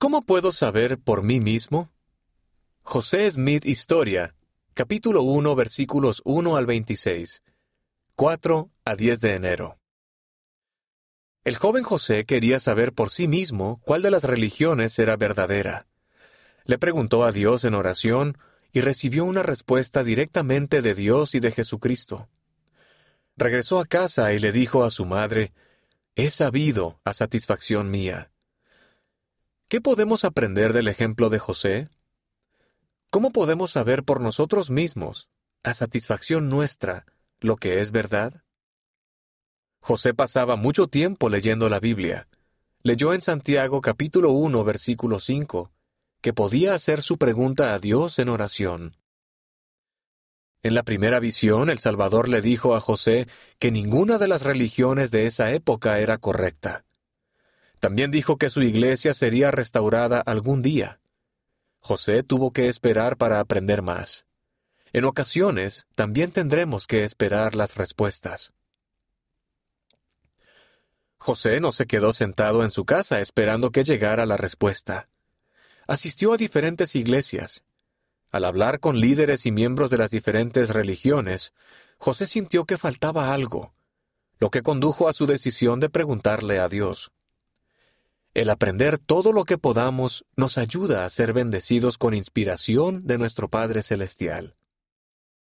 ¿Cómo puedo saber por mí mismo? José Smith Historia, capítulo 1, versículos 1 al 26, 4 a 10 de enero. El joven José quería saber por sí mismo cuál de las religiones era verdadera. Le preguntó a Dios en oración y recibió una respuesta directamente de Dios y de Jesucristo. Regresó a casa y le dijo a su madre, He sabido a satisfacción mía. ¿Qué podemos aprender del ejemplo de José? ¿Cómo podemos saber por nosotros mismos, a satisfacción nuestra, lo que es verdad? José pasaba mucho tiempo leyendo la Biblia. Leyó en Santiago capítulo 1 versículo 5, que podía hacer su pregunta a Dios en oración. En la primera visión, el Salvador le dijo a José que ninguna de las religiones de esa época era correcta. También dijo que su iglesia sería restaurada algún día. José tuvo que esperar para aprender más. En ocasiones, también tendremos que esperar las respuestas. José no se quedó sentado en su casa esperando que llegara la respuesta. Asistió a diferentes iglesias. Al hablar con líderes y miembros de las diferentes religiones, José sintió que faltaba algo, lo que condujo a su decisión de preguntarle a Dios. El aprender todo lo que podamos nos ayuda a ser bendecidos con inspiración de nuestro Padre Celestial.